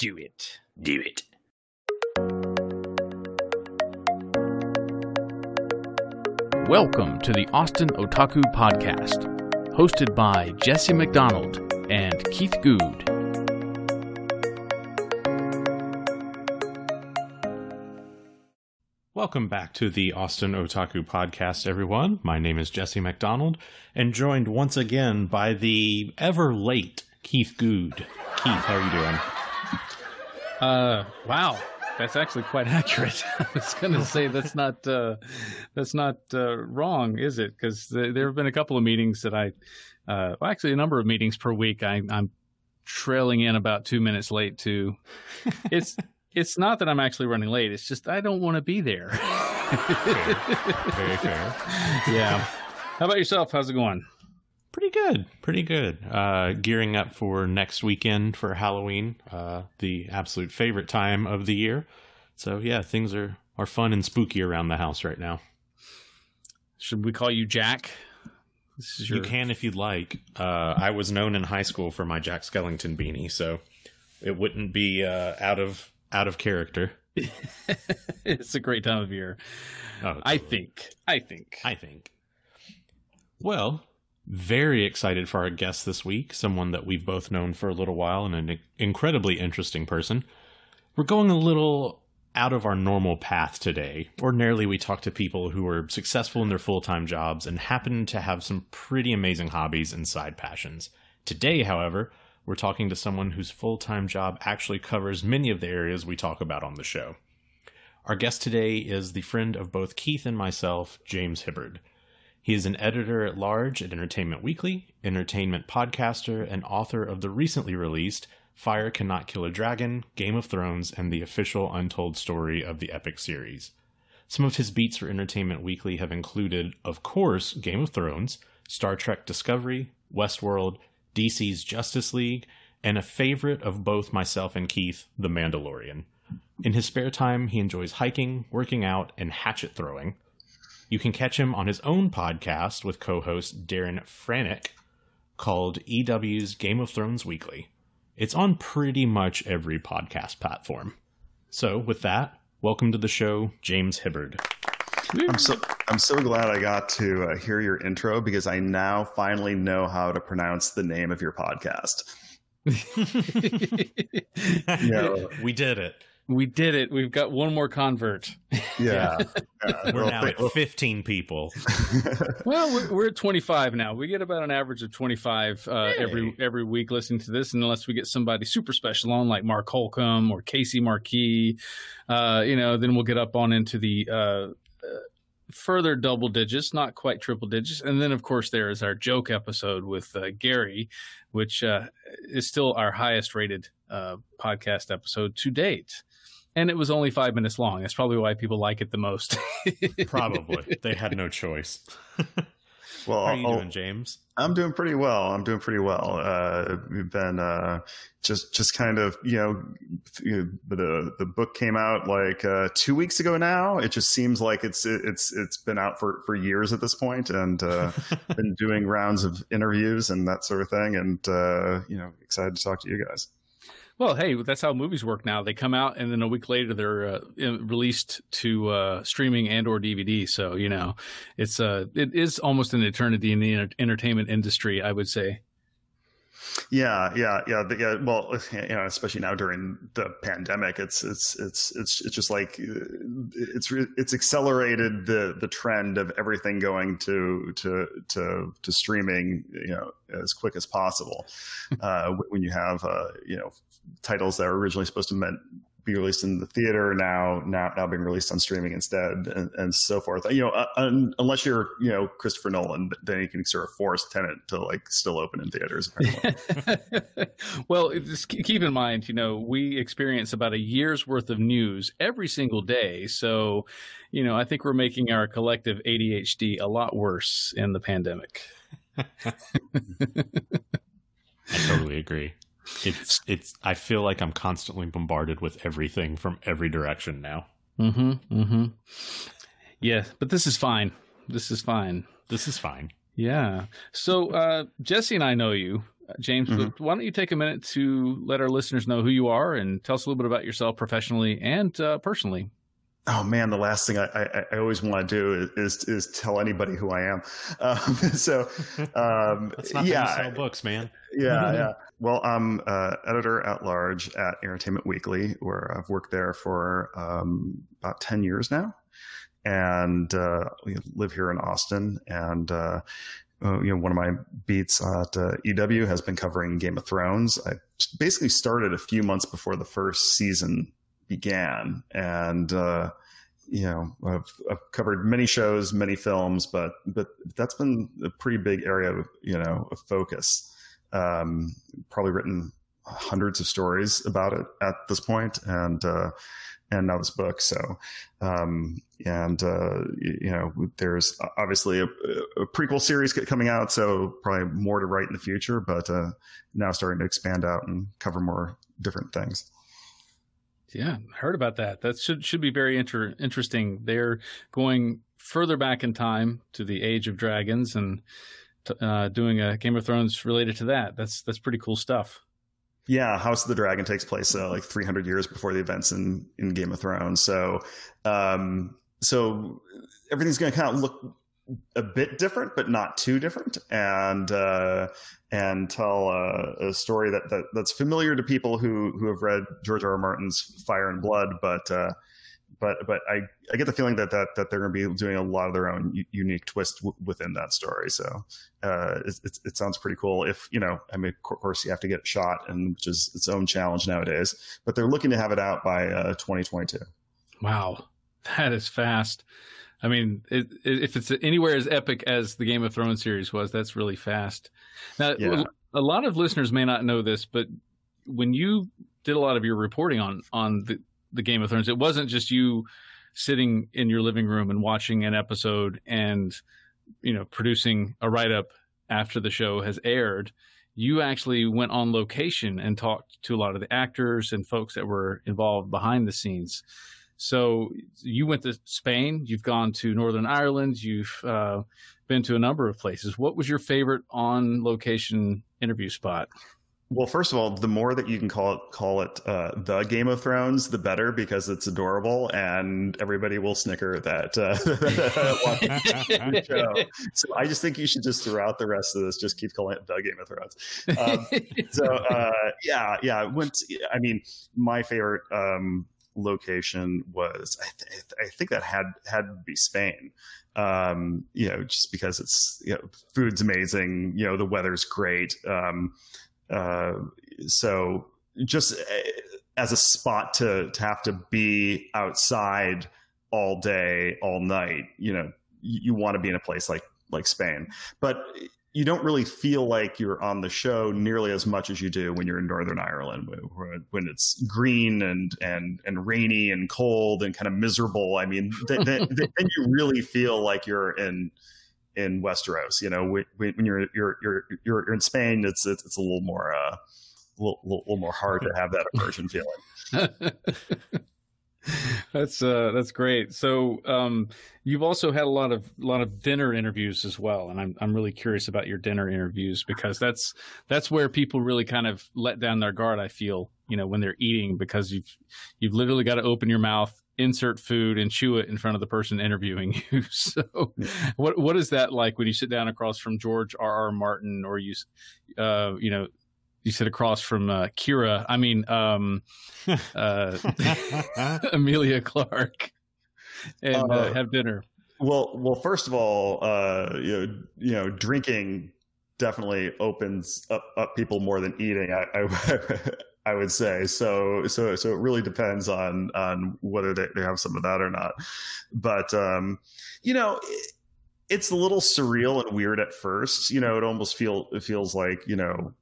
Do it. Do it. Welcome to the Austin Otaku Podcast, hosted by Jesse McDonald and Keith Goode. Welcome back to the Austin Otaku Podcast, everyone. My name is Jesse McDonald, and joined once again by the ever late Keith Goode. Keith, how are you doing? Uh, wow, that's actually quite accurate. I was going to say that's not uh, that's not uh, wrong, is it? Because th- there have been a couple of meetings that I, uh, well, actually, a number of meetings per week. I, I'm trailing in about two minutes late to. It's it's not that I'm actually running late. It's just I don't want to be there. Fair. Very fair. yeah. How about yourself? How's it going? Pretty good. Pretty good. Uh, gearing up for next weekend for Halloween, uh, the absolute favorite time of the year. So yeah, things are are fun and spooky around the house right now. Should we call you Jack? Is You can if you'd like. Uh, I was known in high school for my Jack Skellington beanie, so it wouldn't be uh, out of out of character. it's a great time of year. Oh, I think. I think. I think. Well, very excited for our guest this week, someone that we've both known for a little while and an incredibly interesting person. We're going a little out of our normal path today. Ordinarily, we talk to people who are successful in their full time jobs and happen to have some pretty amazing hobbies and side passions. Today, however, we're talking to someone whose full time job actually covers many of the areas we talk about on the show. Our guest today is the friend of both Keith and myself, James Hibberd. He is an editor at large at Entertainment Weekly, entertainment podcaster, and author of the recently released Fire Cannot Kill a Dragon, Game of Thrones, and the official untold story of the epic series. Some of his beats for Entertainment Weekly have included, of course, Game of Thrones, Star Trek Discovery, Westworld, DC's Justice League, and a favorite of both myself and Keith, The Mandalorian. In his spare time, he enjoys hiking, working out, and hatchet throwing. You can catch him on his own podcast with co host Darren Franich called EW's Game of Thrones Weekly. It's on pretty much every podcast platform. So, with that, welcome to the show, James Hibberd. I'm so I'm so glad I got to uh, hear your intro because I now finally know how to pronounce the name of your podcast. Yeah. we did it. We did it. We've got one more convert. Yeah, yeah. We're Well, now at 15 people. Well, we're, we're at 25 now. We get about an average of 25 uh, every every week listening to this, and unless we get somebody super special on, like Mark Holcomb or Casey Marquis. Uh, you know, then we'll get up on into the uh, uh, further double digits, not quite triple digits, and then of course there is our joke episode with uh, Gary, which uh, is still our highest rated uh, podcast episode to date. And it was only five minutes long. That's probably why people like it the most. Probably. they had no choice. well, How are you I'll- doing, James? I'm doing pretty well. I'm doing pretty well. Uh, we've been uh, just just kind of you know, the the book came out like uh, two weeks ago now. It just seems like it's it's it's been out for for years at this point, and uh, been doing rounds of interviews and that sort of thing. And uh, you know, excited to talk to you guys. Well, hey, that's how movies work now. They come out, and then a week later, they're uh, released to uh, streaming and or DVD. So you know, it's uh, it is almost an eternity in the enter- entertainment industry. I would say. Yeah, yeah, yeah, yeah. Well, you know, especially now during the pandemic, it's it's it's it's it's just like uh, it's it's accelerated the the trend of everything going to to to to streaming, you know, as quick as possible. uh, when you have uh, you know titles that were originally supposed to meant be released in the theater now now now being released on streaming instead and, and so forth you know uh, un, unless you're you know christopher nolan then you can sort of force Tenet to like still open in theaters well, just keep in mind, you know, we experience about a year's worth of news every single day. So, you know, I think we're making our collective ADHD a lot worse in the pandemic. I totally agree. It's it's I feel like I'm constantly bombarded with everything from every direction now. Mm-hmm. Mm-hmm. Yeah, but this is fine. This is fine. This is fine. Yeah. So uh, Jesse and I know you James, mm-hmm. why don't you take a minute to let our listeners know who you are and tell us a little bit about yourself professionally and uh, personally? Oh man, the last thing I, I, I always want to do is, is, is tell anybody who I am. Um, so, um, That's not yeah, sell books, man. Yeah, yeah. Well, I'm uh, editor at large at Entertainment Weekly, where I've worked there for um, about ten years now, and uh, we live here in Austin. And uh, uh you know, one of my beats at uh, EW has been covering Game of Thrones. I basically started a few months before the first season began. And, uh, you know, I've, I've, covered many shows, many films, but, but that's been a pretty big area of, you know, of focus. Um, probably written hundreds of stories about it at this point and, uh, and now this book. So, um, and, uh, you know, there's obviously a, a, prequel series coming out. So probably more to write in the future, but, uh, now starting to expand out and cover more different things. Yeah, heard about that. That should should be very inter- interesting. They're going further back in time to the Age of Dragons and uh, doing a Game of Thrones related to that. That's that's pretty cool stuff. Yeah, House of the Dragon takes place uh, like 300 years before the events in in Game of Thrones. So, um, so everything's going to kind of look a bit different, but not too different, and uh, and tell uh, a story that, that that's familiar to people who who have read George R. R. Martin's Fire and Blood, but uh, but but I, I get the feeling that that, that they're going to be doing a lot of their own u- unique twist w- within that story. So uh, it, it, it, sounds pretty cool. If you know, I mean, of course, you have to get it shot, and which is its own challenge nowadays. But they're looking to have it out by uh, 2022. Wow, that is fast. I mean, it, if it's anywhere as epic as the Game of Thrones series was, that's really fast. Now, yeah. a lot of listeners may not know this, but when you did a lot of your reporting on on the, the Game of Thrones, it wasn't just you sitting in your living room and watching an episode and you know producing a write up after the show has aired. You actually went on location and talked to a lot of the actors and folks that were involved behind the scenes. So you went to Spain, you've gone to Northern Ireland, you've uh, been to a number of places. What was your favorite on location interview spot? Well, first of all, the more that you can call it call it uh, the Game of Thrones, the better because it's adorable and everybody will snicker at that. Uh, so I just think you should just throughout the rest of this just keep calling it the Game of Thrones. Um, so uh, yeah, yeah. Went. I mean, my favorite um, location was I, th- I think that had had to be Spain. Um, you know, just because it's you know food's amazing, you know the weather's great. Um, uh, so just eh, as a spot to to have to be outside all day, all night, you know, you, you want to be in a place like like Spain. But you don't really feel like you're on the show nearly as much as you do when you're in Northern Ireland, when it's green and and and rainy and cold and kind of miserable. I mean, then, then, then you really feel like you're in in Westeros. You know, when you're you're you're you're in Spain, it's it's, a little more uh, a little, little more hard to have that immersion feeling. that's uh that's great so um you've also had a lot of lot of dinner interviews as well and i'm i'm really curious about your dinner interviews because that's that's where people really kind of let down their guard i feel you know when they're eating because you've you've literally got to open your mouth insert food and chew it in front of the person interviewing you so what what is that like when you sit down across from george r r martin or you uh you know you sit across from uh, Kira. I mean, um, uh, Emilia Clarke, and uh, uh, have dinner. Well, well, first of all, uh, you know, you know, drinking definitely opens up, up people more than eating. I, I, I, would say so. So, so it really depends on on whether they, they have some of that or not. But um, you know. It, it's a little surreal and weird at first. You know, it almost feel it feels like you know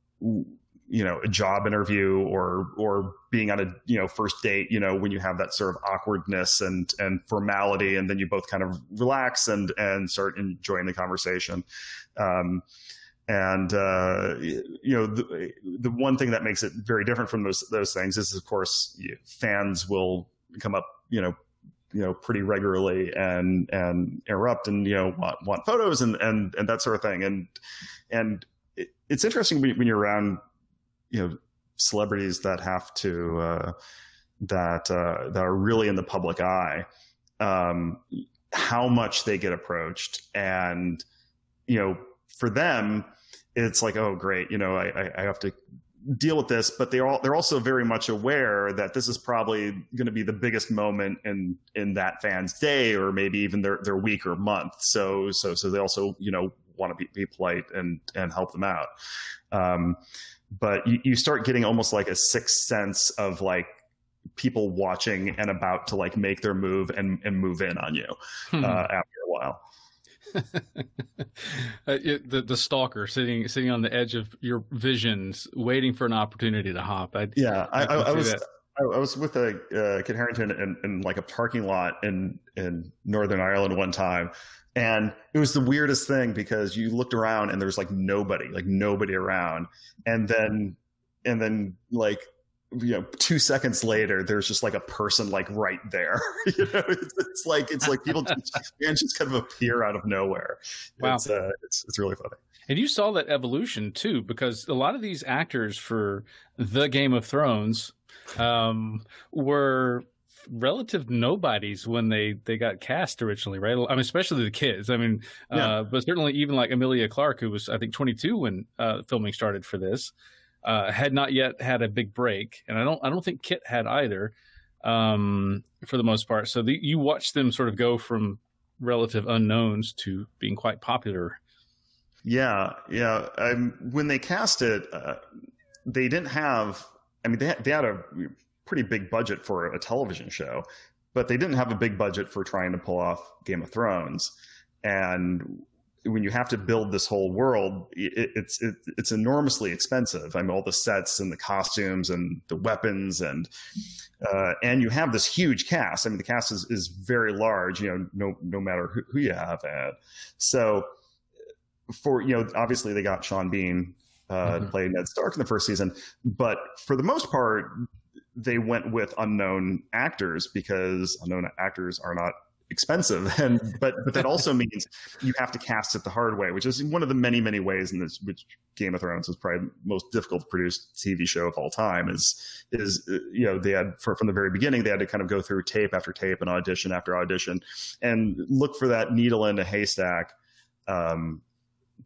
you know a job interview or or being on a you know first date you know when you have that sort of awkwardness and and formality and then you both kind of relax and and start enjoying the conversation um, and uh, you know the, the one thing that makes it very different from those those things is of course fans will come up you know you know pretty regularly and and interrupt and you know want, want photos and and and that sort of thing and and it's interesting when, you're around, you know, celebrities that have to uh, that uh, that are really in the public eye. Um, how much they get approached, and you know, for them, it's like, oh, great, you know, I, I have to deal with this, but they're all they're also very much aware that this is probably going to be the biggest moment in in that fan's day, or maybe even their their week or month. So so so they also you know want to be, be polite and and help them out. Um, but you, you start getting almost like a sixth sense of like people watching and about to like make their move and, and move in on you hmm. uh, after a while. uh, it, the the stalker sitting sitting on the edge of your visions, waiting for an opportunity to hop. I, yeah, I, I, I was. That. I was with a uh, Kit Harington in, in, like a parking lot in in Northern Ireland one time, and it was the weirdest thing because you looked around and there was like nobody, like nobody around, and then and then like you know two seconds later there's just like a person like right there you know it's, it's like it's like people just, just kind of appear out of nowhere wow. it's, uh, it's, it's really funny and you saw that evolution too because a lot of these actors for the game of thrones um, were relative nobodies when they they got cast originally, right? I mean, especially the kids. I mean, yeah. uh, but certainly even like Emilia Clarke, who was I think 22 when uh, filming started for this uh, had not yet had a big break, and I don't I don't think Kit had either, um, for the most part. So the, you watch them sort of go from relative unknowns to being quite popular. Yeah, yeah. Um, when they cast it, uh, they didn't have. I mean, they they had a pretty big budget for a television show, but they didn't have a big budget for trying to pull off Game of Thrones. And when you have to build this whole world, it, it's it, it's enormously expensive. I mean, all the sets and the costumes and the weapons and uh, and you have this huge cast. I mean, the cast is, is very large. You know, no no matter who, who you have at. So for you know, obviously they got Sean Bean uh, mm-hmm. to play Ned Stark in the first season, but for the most part, they went with unknown actors because unknown actors are not expensive. And but but that also means you have to cast it the hard way which is one of the many many ways in this which game of thrones is probably most difficult to produce tv show of all time is is you know they had for, from the very beginning they had to kind of go through tape after tape and audition after audition and look for that needle in a haystack um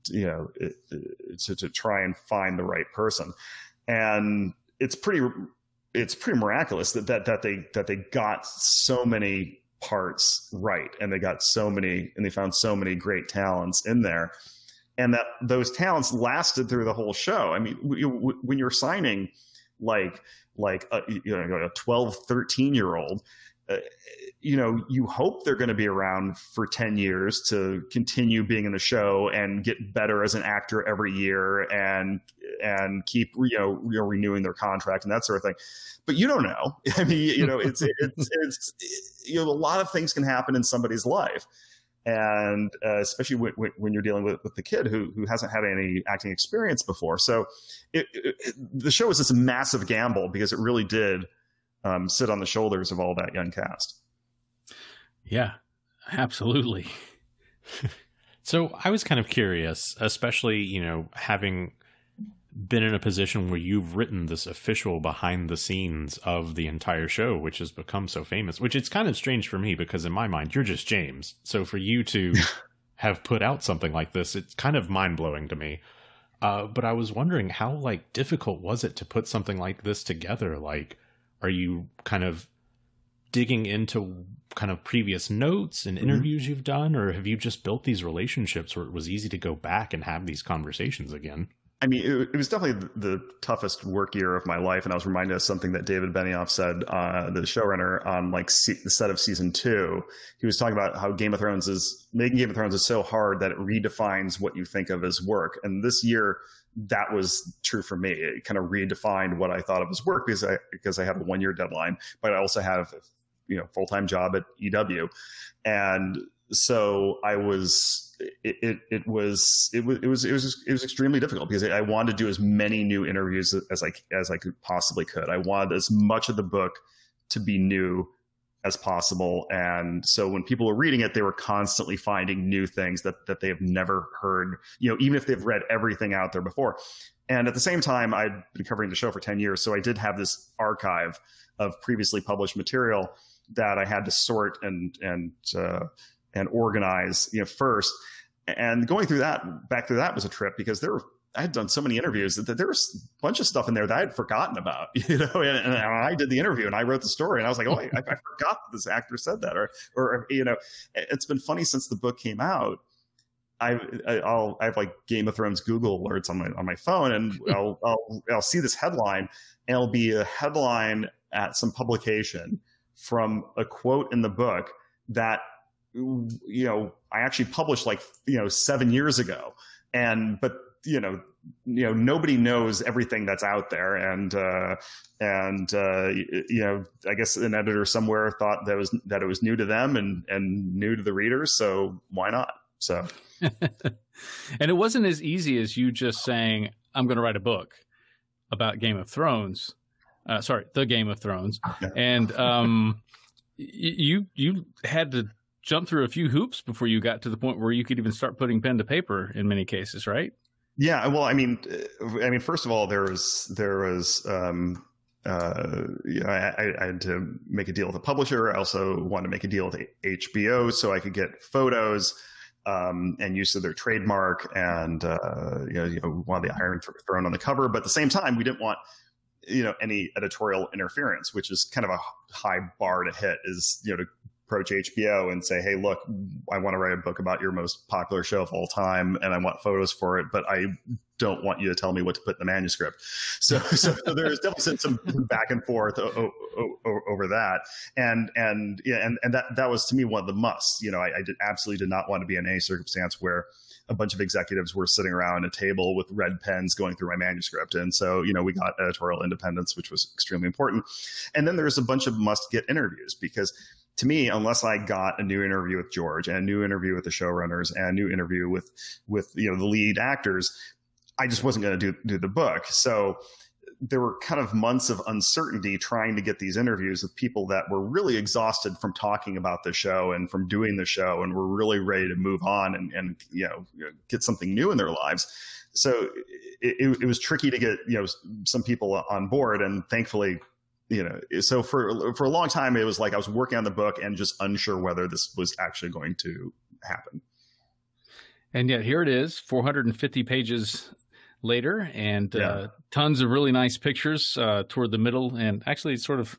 you know it, it, to, to try and find the right person. And it's pretty it's pretty miraculous that, that that they that they got so many parts right and they got so many and they found so many great talents in there and that those talents lasted through the whole show. I mean when you're signing like like a, you know a 12 13 year old uh, you know, you hope they're going to be around for 10 years to continue being in the show and get better as an actor every year and and keep you know, you know renewing their contract and that sort of thing. But you don't know. I mean, you know, it's it's it's you know, a lot of things can happen in somebody's life. And uh, especially when, when, you're dealing with, with the kid who who hasn't had any acting experience before, so it, it, the show was this massive gamble because it really did um, sit on the shoulders of all that young cast. Yeah, absolutely. so I was kind of curious, especially, you know, having been in a position where you've written this official behind the scenes of the entire show, which has become so famous, which it's kind of strange for me because in my mind, you're just James. So for you to have put out something like this, it's kind of mind blowing to me. Uh, but I was wondering how like difficult was it to put something like this together? Like, are you kind of digging into kind of previous notes and mm-hmm. interviews mm-hmm. you've done or have you just built these relationships where it was easy to go back and have these conversations again I mean, it, it was definitely the, toughest work year of my life, and I was reminded of something that David Benioff said, uh, the showrunner, on like se- the set of season two. He was talking about how Game of Thrones is making Game of Thrones is so hard that it redefines what you think of as work. And this year, that was true for me. It kind of redefined what I thought of as work because I because I have a one year deadline, but I also have you know full time job at EW, and so I was it, it, it was it was it was it was it was extremely difficult because I wanted to do as many new interviews as I as I could possibly could. I wanted as much of the book to be new as possible. And so when people were reading it, they were constantly finding new things that that they have never heard, you know, even if they've read everything out there before. And at the same time, I'd been covering the show for 10 years. So I did have this archive of previously published material that I had to sort and and uh, and organize, you know, first. And going through that, back through that was a trip because there were I had done so many interviews that, that, there was a bunch of stuff in there that I had forgotten about, you know, and, and, I did the interview and I wrote the story and I was like, oh, I, I forgot that this actor said that, or, or, you know, it's been funny since the book came out. I, I'll, I have like Game of Thrones Google alerts on my, on my phone and I'll, I'll, I'll see this headline and it'll be a headline at some publication from a quote in the book that, you know, I actually published like, you know, seven years ago. And, but you know you know nobody knows everything that's out there and uh, and uh, you know i guess an editor somewhere thought that was that it was new to them and and new to the readers so why not so and it wasn't as easy as you just saying i'm going to write a book about game of thrones uh, sorry the game of thrones yeah. and um, you you had to jump through a few hoops before you got to the point where you could even start putting pen to paper in many cases right yeah, well, I mean, I mean, first of all, there was there was um, uh, you know, I, I, had to make a deal with a publisher. I also wanted to make a deal with HBO so I could get photos um, and use of their trademark, and uh, you know, you know, wanted the Iron Throne on the cover. But at the same time, we didn't want you know any editorial interference, which is kind of a high bar to hit. Is you know to approach HBO and say, "Hey, look, I want to write a book about your most popular show of all time, and I want photos for it, but I don't want you to tell me what to put in the manuscript." So, so there's definitely some back and forth over that, and and yeah, and and that that was to me one of the musts. You know, I, I did absolutely did not want to be in any circumstance where a bunch of executives were sitting around a table with red pens going through my manuscript. And so, you know, we got editorial independence, which was extremely important. And then there's a bunch of must get interviews because to me, unless I got a new interview with George and a new interview with the showrunners and a new interview with with you know the lead actors, I just wasn't going to do do the book. So there were kind of months of uncertainty trying to get these interviews with people that were really exhausted from talking about the show and from doing the show and were really ready to move on and, and you know get something new in their lives so it, it was tricky to get you know some people on board and thankfully you know so for for a long time it was like i was working on the book and just unsure whether this was actually going to happen and yet here it is 450 pages later and yeah. uh, tons of really nice pictures uh, toward the middle and actually sort of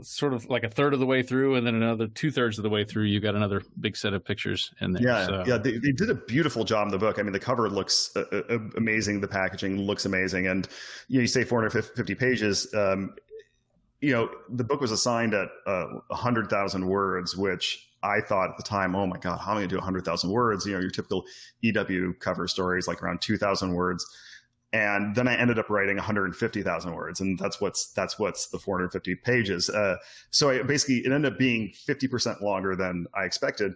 sort of like a third of the way through and then another two thirds of the way through you got another big set of pictures in there yeah so. yeah they, they, did a beautiful job in the book i mean the cover looks uh, uh amazing the packaging looks amazing and you, know, you say 450 pages um, you know, the book was assigned at uh, 100,000 words, which I thought at the time, oh my God, how am I going to do 100,000 words? You know, your typical EW cover stories, like around 2,000 words. And then I ended up writing 150,000 words, and that's what's that's what's the 450 pages. Uh, so I basically it ended up being 50% longer than I expected.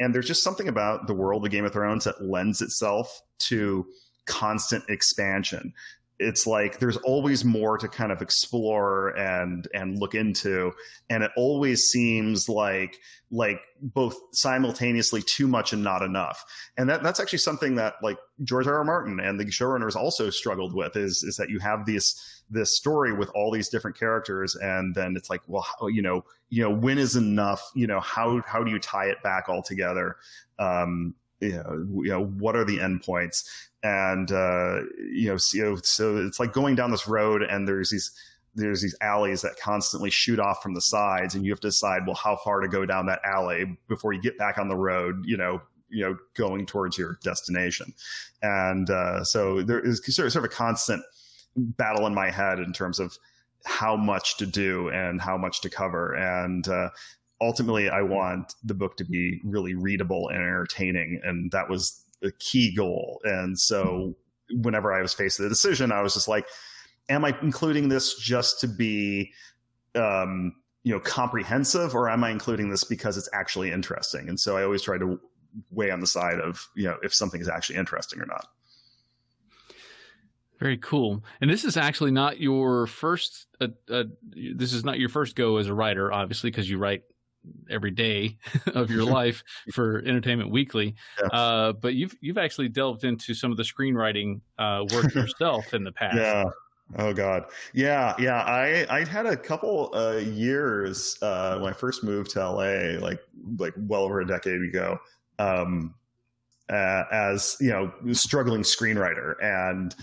And there's just something about the world of Game of Thrones that lends itself to constant expansion it's like there's always more to kind of explore and and look into. And it always seems like like both simultaneously too much and not enough. And that that's actually something that like george r r. Martin and the showrunners also struggled with is is that you have this this story with all these different characters and then it's like well how, you know you know when is enough? You know how how do you tie it back all together? Um you know, you know what are the endpoints? And uh, you know, so, so it's like going down this road and there's these there's these alleys that constantly shoot off from the sides and you have to decide well how far to go down that alley before you get back on the road you know you know going towards your destination. And uh, so there is sort of, sort of a constant battle in my head in terms of how much to do and how much to cover. And uh, ultimately i want the book to be really readable and entertaining and that was a key goal. And so whenever I was faced with a decision, I was just like, am I including this just to be, um, you know, comprehensive or am I including this because it's actually interesting? And so I always try to weigh on the side of, you know, if something is actually interesting or not. Very cool. And this is actually not your first. Uh, uh, this is not your first go as a writer, obviously, because you write every day of your life for Entertainment Weekly. Uh, but you've you've actually delved into some of the screenwriting uh, work yourself in the past. Yeah. Oh God. Yeah. Yeah. I I had a couple uh, years uh, when I first moved to LA, like like well over a decade ago. Um, uh, as you know, struggling screenwriter, and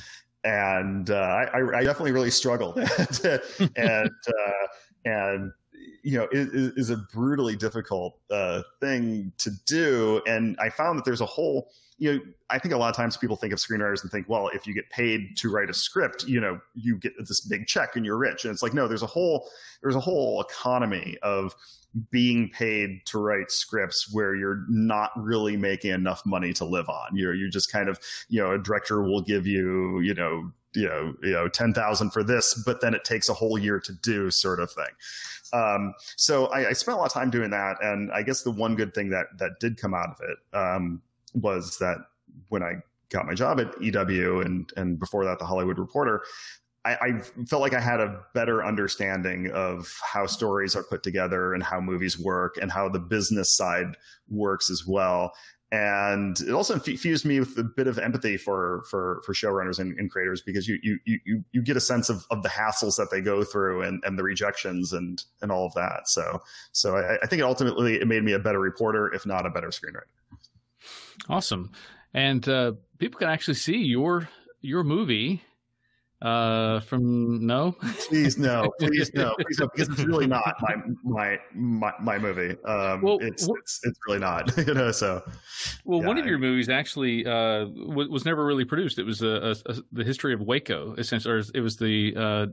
and uh, I, I, definitely really struggled, and uh, and you know it is a brutally difficult uh, thing to do, and I found that there's a whole you know, I think a lot of times people think of screenwriters and think, well, if you get paid to write a script, you know, you get this big check and you're rich. And it's like, no, there's a whole there's a whole economy of being paid to write scripts where you're not really making enough money to live on. You're you're just kind of, you know, a director will give you, you know, you know, you know, ten thousand for this, but then it takes a whole year to do, sort of thing. Um, so I, I, spent a lot of time doing that, and I guess the one good thing that that did come out of it um, was that when I got my job at EW and and before that the Hollywood Reporter, I, felt like I had a better understanding of how stories are put together and how movies work and how the business side works as well. And it also infused me with a bit of empathy for for for showrunners and, and creators because you you you you get a sense of, of the hassles that they go through and, and the rejections and and all of that. So so I, I think it ultimately it made me a better reporter, if not a better screenwriter. Awesome. And uh, people can actually see your your movie uh from no? Please no. Please no. Please no because it's really not my my my, my movie. Um well, it's, it's it's really not you know so well yeah. one of your movies actually uh was, was never really produced. It was a, a, a, the history of waco essentially or it was the uh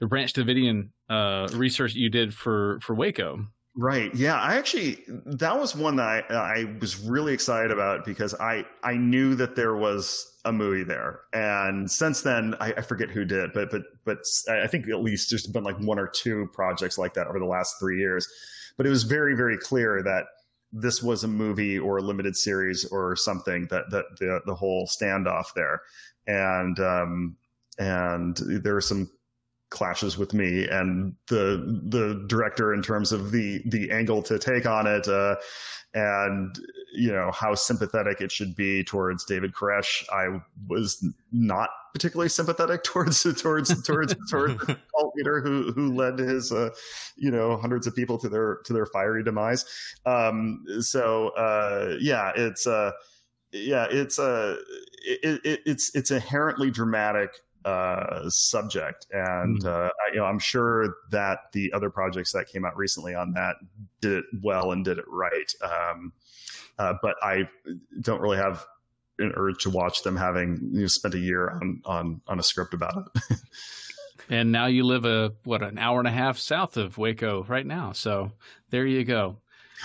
the branch davidian uh research you did for for waco Right. Yeah. I actually that was one that I, I was really excited about because I I knew that there was a movie there, and since then I, I forget who did, but but but I think at least there's been like one or two projects like that over the last three years. But it was very very clear that this was a movie or a limited series or something that that the the whole standoff there, and um and there were some clashes with me and the the director in terms of the the angle to take on it uh, and you know how sympathetic it should be towards David Koresh. I was not particularly sympathetic towards towards towards towards the cult leader who who led his uh, you know hundreds of people to their to their fiery demise. Um, so uh, yeah, it's uh, yeah, it's uh, it, it, it's it's inherently dramatic uh, subject, and mm. uh, I, you know I'm sure that the other projects that came out recently on that did it well and did it right. Um, uh, but I don't really have an urge to watch them having you know, spent a year on on on a script about it. and now you live a what an hour and a half south of Waco right now, so there you go.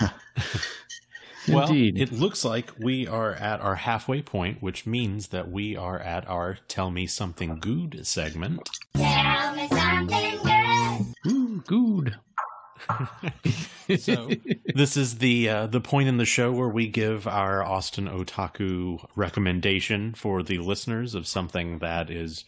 Well, Indeed. it looks like we are at our halfway point, which means that we are at our Tell Me Something Good segment. Tell me something good. Ooh, good. so this is the uh, the point in the show where we give our Austin Otaku recommendation for the listeners of something that is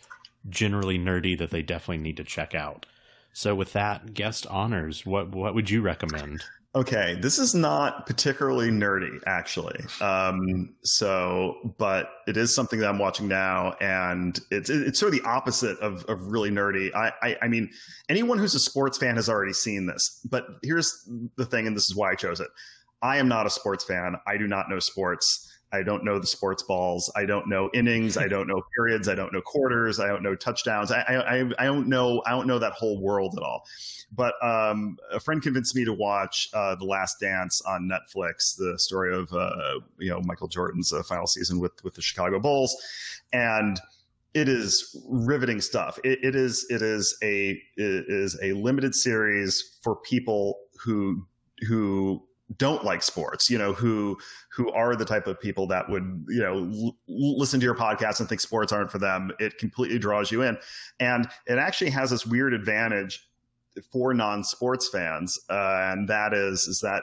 generally nerdy that they definitely need to check out. So with that, guest honors, what what would you recommend? Okay, this is not particularly nerdy, actually. Um, so, but it is something that I'm watching now, and it's it's sort of the opposite of, of really nerdy. I, I, I mean, anyone who's a sports fan has already seen this. But here's the thing, and this is why I chose it. I am not a sports fan. I do not know sports. I don't know the sports balls. I don't know innings. I don't know periods. I don't know quarters. I don't know touchdowns. I, I, I don't know. I don't know that whole world at all. But um, a friend convinced me to watch uh, The Last Dance on Netflix, the story of uh, you know Michael Jordan's uh, final season with with the Chicago Bulls, and it is riveting stuff. It, it is it is a it is a limited series for people who who don't like sports, you know, who who are the type of people that would, you know, l- listen to your podcast and think sports aren't for them. It completely draws you in, and it actually has this weird advantage for non-sports fans, uh, and that is is that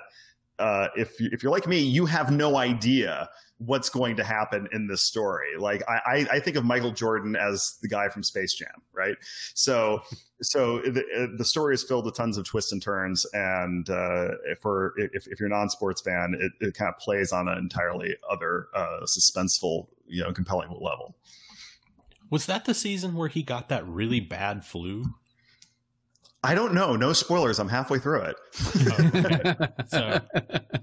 uh, if if you're like me, you have no idea what's going to happen in this story. Like I, I think of Michael Jordan as the guy from Space Jam, right? So, so the, the story is filled with tons of twists and turns, and uh, for if, if you're a non-sports fan, it, it kind of plays on an entirely other uh, suspenseful, you know, compelling level. Was that the season where he got that really bad flu? I don't know. No spoilers. I'm halfway through it. okay. So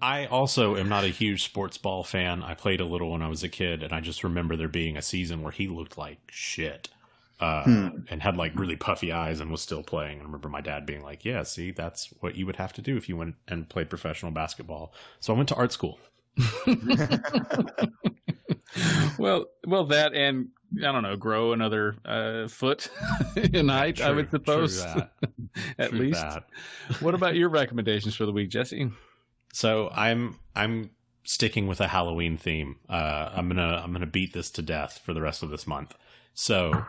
I also am not a huge sports ball fan. I played a little when I was a kid, and I just remember there being a season where he looked like shit. Uh, hmm. and had like really puffy eyes and was still playing. I remember my dad being like, "Yeah, see, that's what you would have to do if you went and played professional basketball." So I went to art school. well, well, that and I don't know, grow another uh, foot in height. True, I would suppose, at true least. That. what about your recommendations for the week, Jesse? So I'm I'm sticking with a Halloween theme. Uh, I'm gonna I'm gonna beat this to death for the rest of this month. So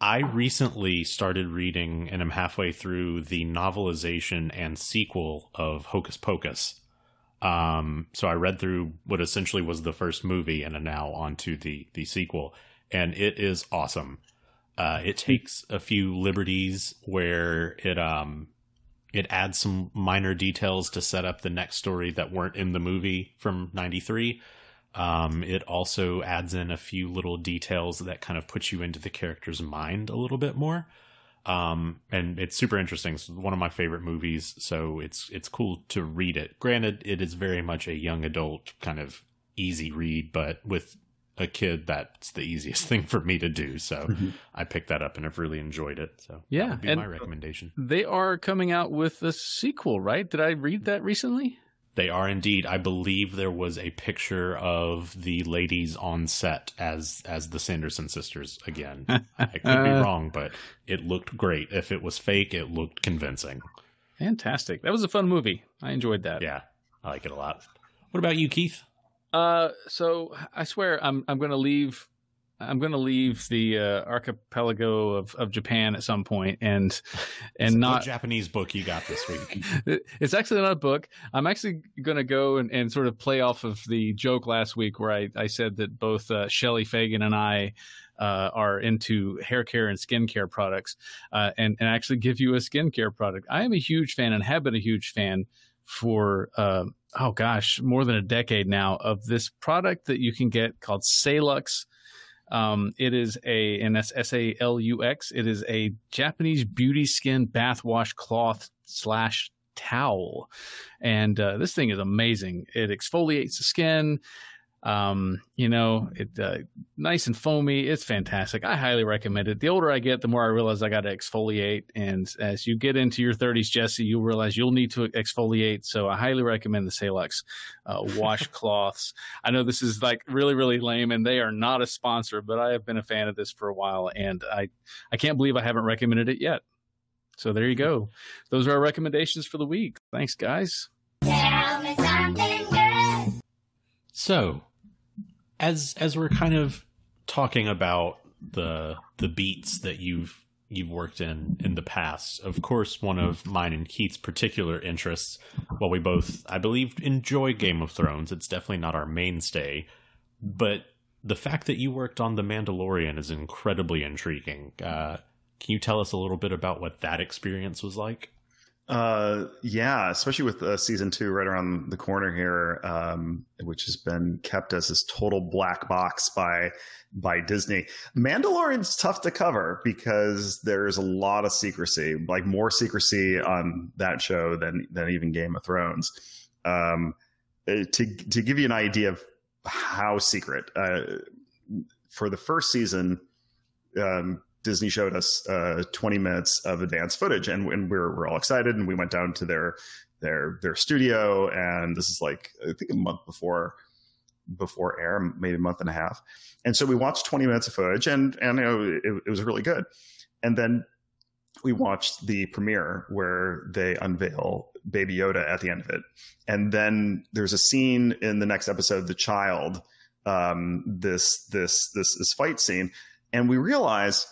I recently started reading, and I'm halfway through the novelization and sequel of Hocus Pocus. Um, so I read through what essentially was the first movie, and am now onto the the sequel and it is awesome. Uh, it takes a few liberties where it um it adds some minor details to set up the next story that weren't in the movie from 93 um, it also adds in a few little details that kind of put you into the character's mind a little bit more. Um, and it's super interesting. It's one of my favorite movies so it's it's cool to read it. Granted it is very much a young adult kind of easy read but with a kid, that's the easiest thing for me to do. So mm-hmm. I picked that up and I've really enjoyed it. So yeah, that be my recommendation. They are coming out with a sequel, right? Did I read that recently? They are indeed. I believe there was a picture of the ladies on set as as the Sanderson sisters again. I could be wrong, but it looked great. If it was fake, it looked convincing. Fantastic. That was a fun movie. I enjoyed that. Yeah. I like it a lot. What about you, Keith? Uh, so I swear I'm I'm going to leave. I'm going to leave the uh, archipelago of, of Japan at some point, and and not Japanese book you got this week. it's actually not a book. I'm actually going to go and, and sort of play off of the joke last week where I, I said that both uh, Shelly Fagan and I uh, are into hair care and skincare products, uh, and and actually give you a skincare product. I am a huge fan and have been a huge fan for uh, oh gosh, more than a decade now of this product that you can get called Salux. Um, it is a, and that's S A L U X. It is a Japanese beauty skin bath wash cloth slash towel. And uh, this thing is amazing. It exfoliates the skin um you know it uh, nice and foamy. It's fantastic. I highly recommend it. The older i get the more i realize i got to exfoliate. And as you get into your 30s jesse you'll realize you'll need to exfoliate. So i highly recommend the salux uh, washcloths. I know this is like really really lame and they are not a sponsor but i have been a fan of this for a while and i i can't believe i haven't recommended it yet. So there you go. Those are our recommendations for the week. Thanks guys. So as as we're kind of talking about the the beats that you've you've worked in in the past. Of course, one of mine and Keith's particular interests, while we both, I believe, enjoy Game of Thrones, it's definitely not our mainstay. But the fact that you worked on The Mandalorian is incredibly intriguing. Uh, can you tell us a little bit about what that experience was like? Uh, yeah, especially with uh, season two right around the corner here, um, which has been kept as this total black box by by Disney. Mandalorian's tough to cover because there's a lot of secrecy, like more secrecy on that show than than even Game of Thrones. Um, uh, to to give you an idea of how secret, uh, for the first season, um, Disney showed us uh, 20 minutes of advance footage, and, and we're we're all excited, and we went down to their their their studio, and this is like I think a month before before air, maybe a month and a half, and so we watched 20 minutes of footage, and and you know, it, it was really good, and then we watched the premiere where they unveil Baby Yoda at the end of it, and then there's a scene in the next episode, the child, um, this this this this fight scene, and we realize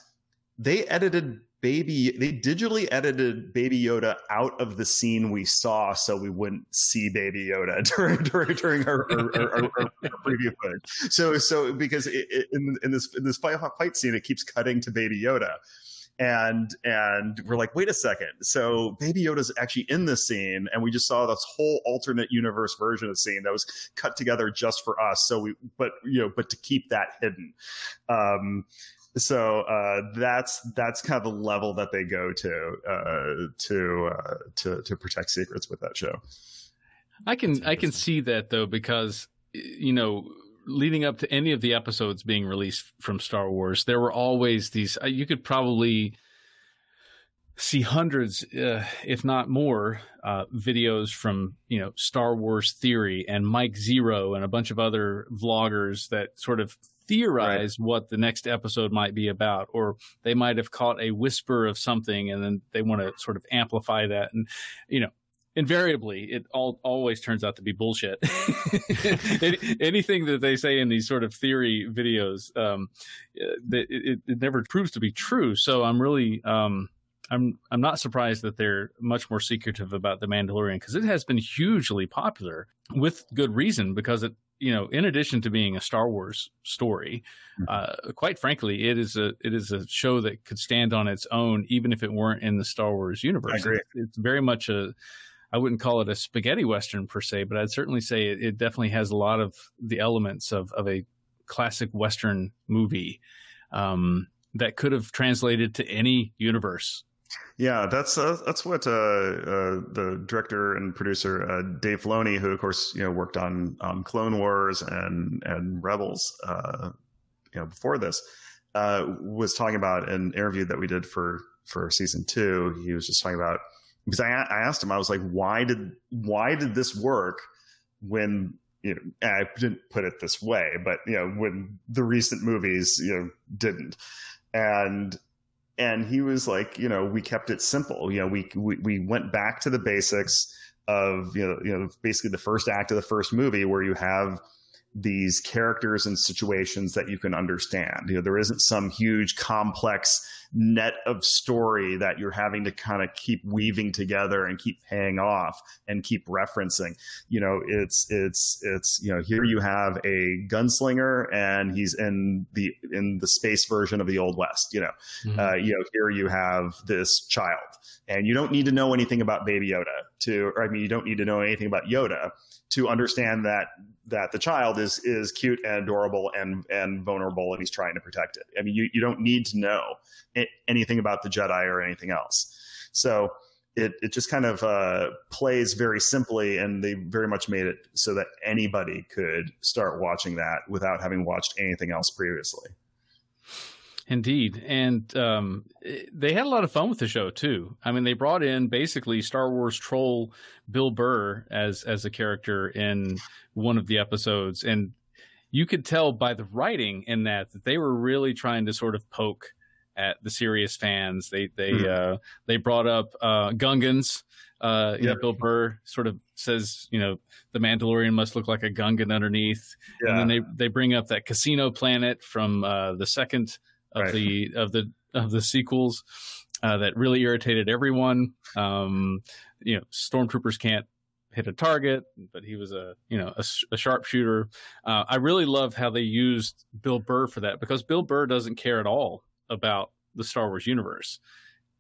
they edited baby they digitally edited baby yoda out of the scene we saw so we wouldn't see baby yoda during during, during preview footage. So so because it, it, in, in this in this fight, fight scene it keeps cutting to baby yoda. And and we're like wait a second. So baby yoda's actually in this scene and we just saw this whole alternate universe version of the scene that was cut together just for us. So we but you know but to keep that hidden. Um so uh, that's that's kind of the level that they go to uh, to uh, to to protect secrets with that show. I can I can see that though because you know leading up to any of the episodes being released from Star Wars, there were always these. Uh, you could probably see hundreds, uh, if not more, uh, videos from you know Star Wars Theory and Mike Zeroh and a bunch of other vloggers that sort of theorize right. what the next episode might be about, or they might have caught a whisper of something and then they want to sort of amplify that. And, you know, invariably it all always turns out to be bullshit anything that they say in these sort of theory videos um, it, it, it, never proves to be true so i'm really um, i'm i'm not surprised that they're much more secretive about the mandalorian because it has been hugely popular with good reason because it you know, in addition to being a Star Wars story, mm-hmm. uh, quite frankly, it is a it is a show that could stand on its own, even if it weren't in the Star Wars universe. It's, it's, very much a I wouldn't call it a spaghetti western per se, but I'd certainly say it, it definitely has a lot of the elements of of a classic western movie um, that could have translated to any universe yeah, that's uh, that's what uh, uh, the director and producer uh, Dave Filoni, who of course you know worked on on Clone Wars and and Rebels, uh, you know before this, uh, was talking about an interview that we did for for season two. He was just talking about because I, I asked him, I was like, why did why did this work when you know I didn't put it this way, but you know when the recent movies you know didn't, and and he was like, you know, we kept it simple. You know, we we, we went back to the basics of you know you know basically the first act of the first movie where you have these characters and situations that you can understand. You know, there isn't some huge complex net of story that you're having to kind of keep weaving together and keep paying off and keep referencing. You know, it's it's it's you know, here you have a gunslinger and he's in the in the space version of the old west, you know. Mm-hmm. Uh, you know, here you have this child and you don't need to know anything about baby Yoda to or I mean you don't need to know anything about Yoda to understand that that the child is is cute and adorable and and vulnerable and he's trying to protect it. I mean, you, you don't need to know anything about the Jedi or anything else. So it it just kind of uh, plays very simply, and they very much made it so that anybody could start watching that without having watched anything else previously. Indeed, and um, they had a lot of fun with the show too. I mean, they brought in basically Star Wars troll Bill Burr as as a character in one of the episodes, and you could tell by the writing in that that they were really trying to sort of poke at the serious fans. They they mm. uh, they brought up uh, Gungans. Uh, yeah. know, Bill Burr sort of says, you know, the Mandalorian must look like a Gungan underneath, yeah. and then they they bring up that casino planet from uh, the second of right. the of the of the sequels uh, that really irritated everyone. Um, you know, stormtroopers can't hit a target, but he was a you know a, a sharpshooter. Uh, I really love how they used Bill Burr for that because Bill Burr doesn't care at all about the Star Wars universe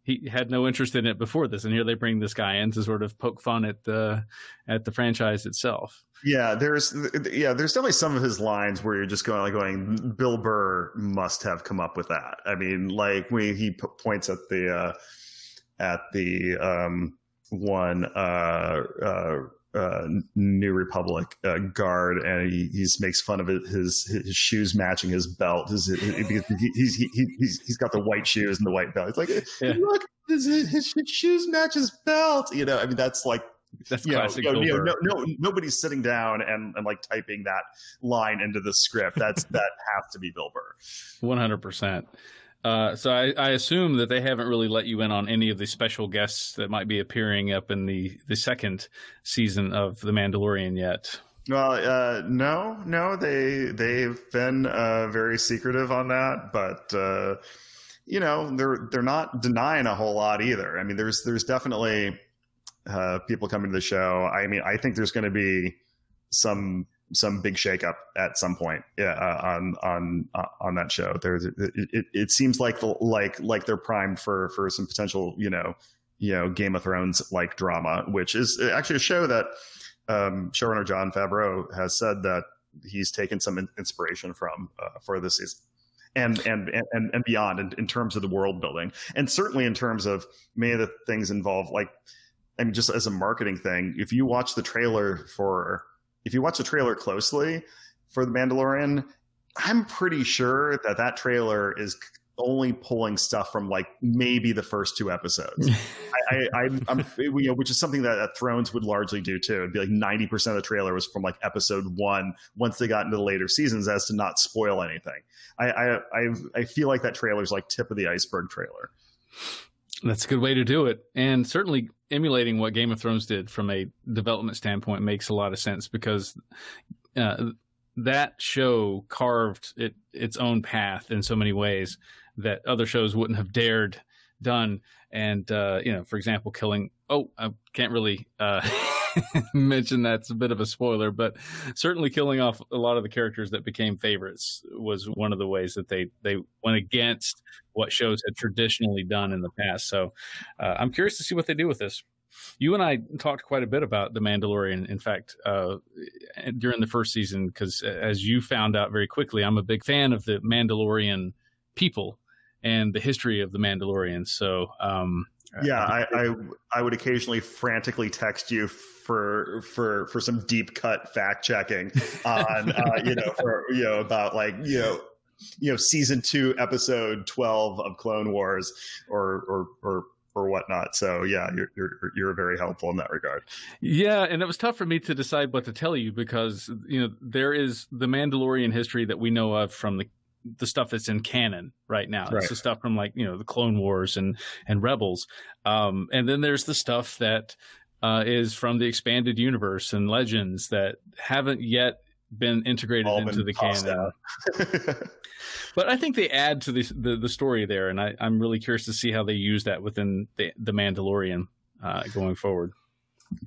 he had no interest in it before this, and here they bring this guy in to sort of poke fun at the at the franchise itself. Yeah, there's yeah, there's definitely some of his lines where you're just going like going, Bill Burr must have come up with that. I mean, like when he p- points at the uh, at the um, one uh, uh, uh, New Republic uh, guard, and he he's makes fun of it, his his shoes matching his belt. His, his, he's, he, he's he's got the white shoes and the white belt. It's like yeah. look, his, his, his, shoes match his belt. You know, I mean that's like. That's classic. Know, you know, no, no, nobody's sitting down and, and like typing that line into the script. That's that has to be Bill Burr. One hundred percent. Uh, so I, I, assume that they haven't really let you in on any of the special guests that might be appearing up in the, the second season of The Mandalorian yet. Well, uh, no, no, they they've been uh, very secretive on that, but uh, you know, they're they're not denying a whole lot either. I mean, there's there's definitely uh, people coming to the show. I mean, I think there's going to be some some big shakeup at some point yeah, uh, on on uh, on that show. There's it, it, it seems like the, like like they're primed for for some potential you know you know Game of Thrones like drama, which is actually a show that um, showrunner Jon Favreau has said that he's taken some inspiration from uh, for this season. And, and and and beyond in, in terms of the world building, and certainly in terms of many of the things involved, like I mean, just as a marketing thing, if you watch the trailer for if you watch the trailer closely for The Mandalorian, I'm pretty sure that that trailer is only pulling stuff from like maybe the first two episodes. I, I, am you know, which is something that, that, Thrones would largely do too. It'd be like 90% of the trailer was from like episode one once they got into the later seasons as to not spoil anything. I, I, I, I feel like that trailer is like tip of the iceberg trailer. That's a good way to do it. And certainly emulating what Game of Thrones did from a development standpoint makes a lot of sense because uh, that show carved it, its own path in so many ways that other shows wouldn't have dared done. And, uh, you know, for example, killing, oh, I can't really, uh, mention that's a bit of a spoiler, but certainly killing off a lot of the characters that became favorites was one of the ways that they they went against what shows had traditionally done in the past. So uh, I'm curious to see what they do with this. You and I talked quite a bit about the Mandalorian. In fact, uh, during the first season, because as you found out very quickly, I'm a big fan of the Mandalorian people and the history of the Mandalorian. So um, yeah, I, I, I would occasionally frantically text you for for for some deep cut fact checking on uh, you know for you know about like you know you know season two episode twelve of Clone Wars or or or or whatnot. So yeah, you're, you're you're very helpful in that regard. Yeah, and it was tough for me to decide what to tell you because you know there is the Mandalorian history that we know of from the the stuff that's in canon right now. Right. It's the stuff from like you know the Clone Wars and and Rebels, um, and then there's the stuff that uh, is from the expanded universe and Legends that haven't yet been integrated All into been the canon. but I think they add to the, the, the story there, and I, am really curious to see how they use that within the, the Mandalorian uh, going forward.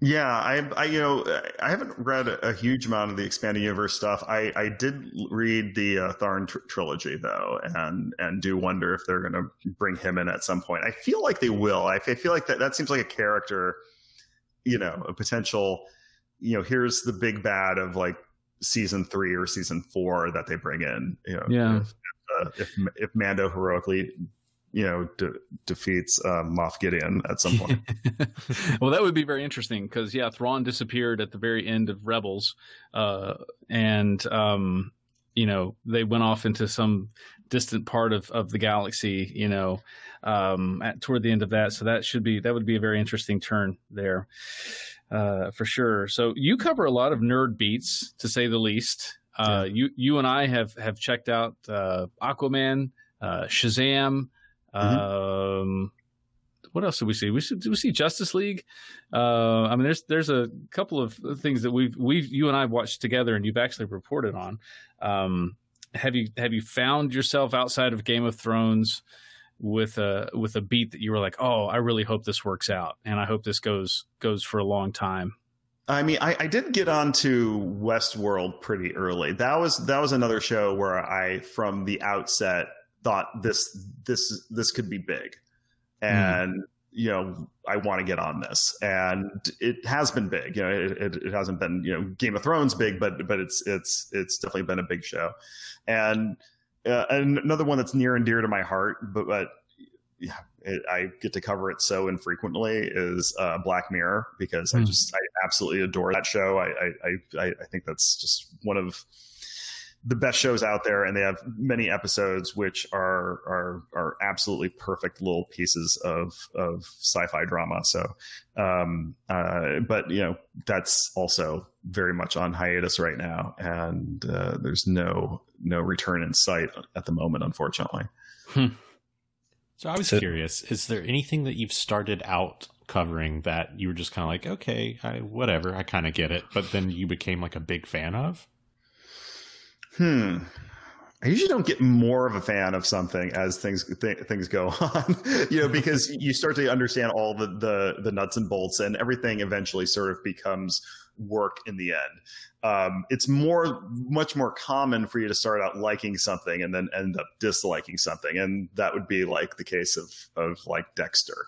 Yeah, I, I, you know, I haven't read a huge amount of the expanded universe stuff. I, I did read the uh, Thrawn tr- trilogy though, and and do wonder if they're going to bring him in at some point. I feel like they will. I, I feel like that that seems like a character, you know, a potential. You know, here's the big bad of like season three or season four that they bring in. You know, yeah. If, uh, if if Mando heroically you know de- defeats uh, Moff Gideon at some point. well, that would be very interesting because yeah, Thrawn disappeared at the very end of Rebels, uh, and um, you know they went off into some distant part of, of the galaxy. You know, um, at, toward the end of that, so that should be that would be a very interesting turn there. Uh, for sure. So you cover a lot of nerd beats, to say the least. Uh, yeah. You you and I have have checked out uh, Aquaman, uh, Shazam, Mm-hmm. Um, what else did we see? We should we see Justice League. Uh, I mean, there's there's a couple of things that we've we've you and I have watched together, and you've actually reported on. Um, have you have you found yourself outside of Game of Thrones with a with a beat that you were like, oh, I really hope this works out, and I hope this goes goes for a long time. I mean, I, I did get onto Westworld pretty early. That was that was another show where I, from the outset, thought this this this could be big, hmm. and mm. you know I want to get on this, and it has been big. You know, it, it, it, hasn't been you know Game of Thrones big, but but it's it's it's definitely been a big show, and uh, and another one that's near and dear to my heart, but but yeah, it, I get to cover it so infrequently is uh, Black Mirror because mm. I hmm. just I absolutely adore that show. I I I, I think that's just one of the best shows out there, and they have many episodes which are are are absolutely perfect little pieces of of sci-fi drama. So, um, uh, but you know that's also very much on hiatus right now, and uh, there's no no return in sight at the moment, unfortunately. Hmm. So I was so, curious: is there anything that you've started out covering that you were just kind of like, okay, I, whatever, I kind of get it, but then you became like a big fan of? Hmm. I usually don't get more of a fan of something as things th- things go on, you know, because you start to understand all the, the the nuts and bolts, and everything eventually sort of becomes work in the end. Um, it's more much more common for you to start out liking something and then end up disliking something, and that would be like the case of of like Dexter,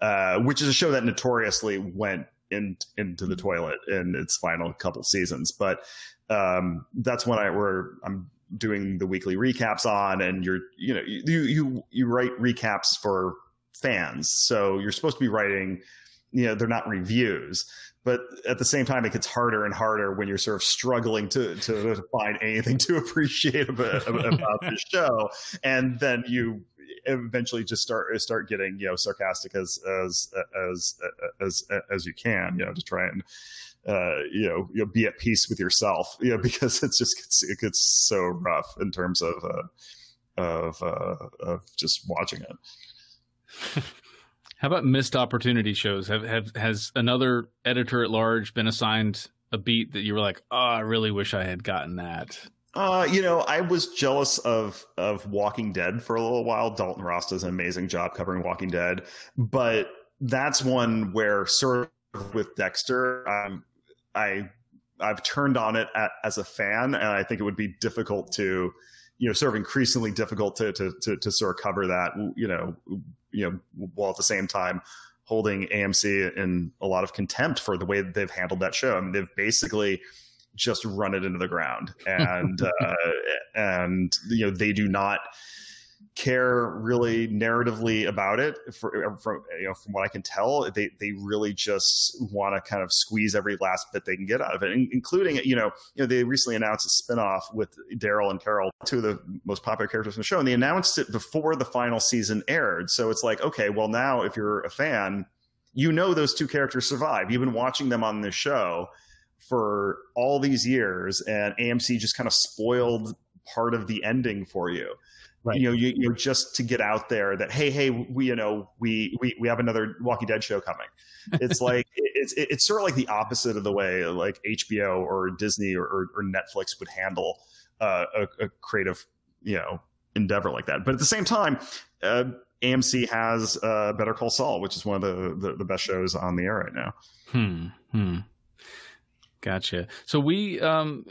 uh, which is a show that notoriously went in, into the toilet in its final couple seasons, but um, that's when I where I'm doing the weekly recaps on and you're you know you you you write recaps for fans. So you're supposed to be writing you know they're not reviews but at the same time it gets harder and harder when you're sort of struggling to to find anything to appreciate about, about the show. And then you eventually just start start getting you know sarcastic as as as as as you can you know to try and uh, you know, you know, be at peace with yourself, you know, because it's just gets, it gets so rough in terms of uh, of uh, of just watching it. How about missed opportunity shows? Have have has another editor at large been assigned a beat that you were like, oh, I really wish I had gotten that? Uh, you know, I was jealous of of Walking Dead for a little while. Dalton Ross does an amazing job covering Walking Dead, but that's one where sort of with Dexter, um, I I've turned on it at, as a fan, and I think it would be difficult to, you know, sort of increasingly difficult to to to, to sort of cover that, you know, you know, while at the same time holding AMC in a lot of contempt for the way that they've handled that show. I mean, they've basically just run it into the ground, and uh, and you know they do not care really narratively about it. For, from you know from what I can tell they they really just want to kind of squeeze every last bit they can get out of it including you know you know they recently announced a spinoff with Daryl and Carol two of the most popular characters in the show and they announced it before the final season aired. So it's like okay well now if you're a fan you know those two characters survive. You've been watching them on this show for all these years and AMC just kind of spoiled part of the ending for you Right. You know, you, you know, just to get out there that hey, hey, we you know we we we have another Walking Dead show coming. It's like it's it's sort of like the opposite of the way like HBO or Disney or, or, or Netflix would handle uh, a, a, creative you know endeavor like that. But at the same time, uh, AMC has uh, Better Call Saul, which is one of the, the, the best shows on the air right now. Hmm. Hmm. Gotcha. So we, um,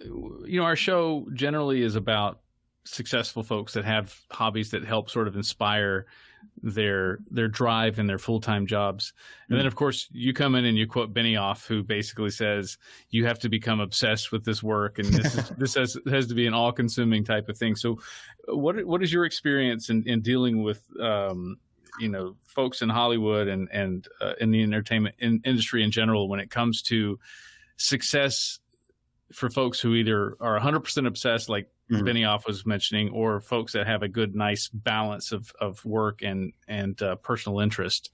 you know, our show generally is about successful folks that have hobbies that help sort of inspire their their drive and their full time jobs. And then, mm. of course, you come in and you quote Benioff, who basically says you have to become obsessed with this work, and this is, this has has to be an all consuming type of thing. So, what what is your experience in, in dealing with um, you know folks in Hollywood and and uh, in the entertainment in, industry in general when it comes to success for folks who either are 100% obsessed, like mm-hmm. Benioff was mentioning, or folks that have a good, nice balance of, of work and and uh, personal interest.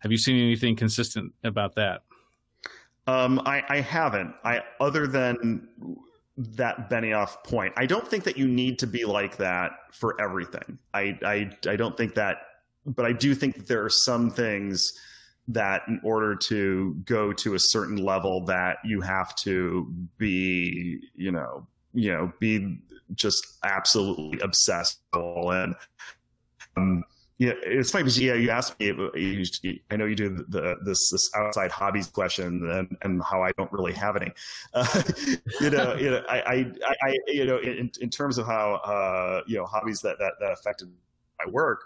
Have you seen anything consistent about that? Um, I, I haven't. I other than that Benioff point, I don't think that you need to be like that for everything. I I, I don't think that, but I do think that there are some things that in order to go to a certain level that you have to be you know you know be just absolutely obsessed and um, yeah, it's funny because yeah, you asked me. You, I know you do the, this this outside hobbies question and, and how I don't really have any. Uh, you know, you know, I, I, I, you know, in, in terms of how uh, you know hobbies that that that affected my work.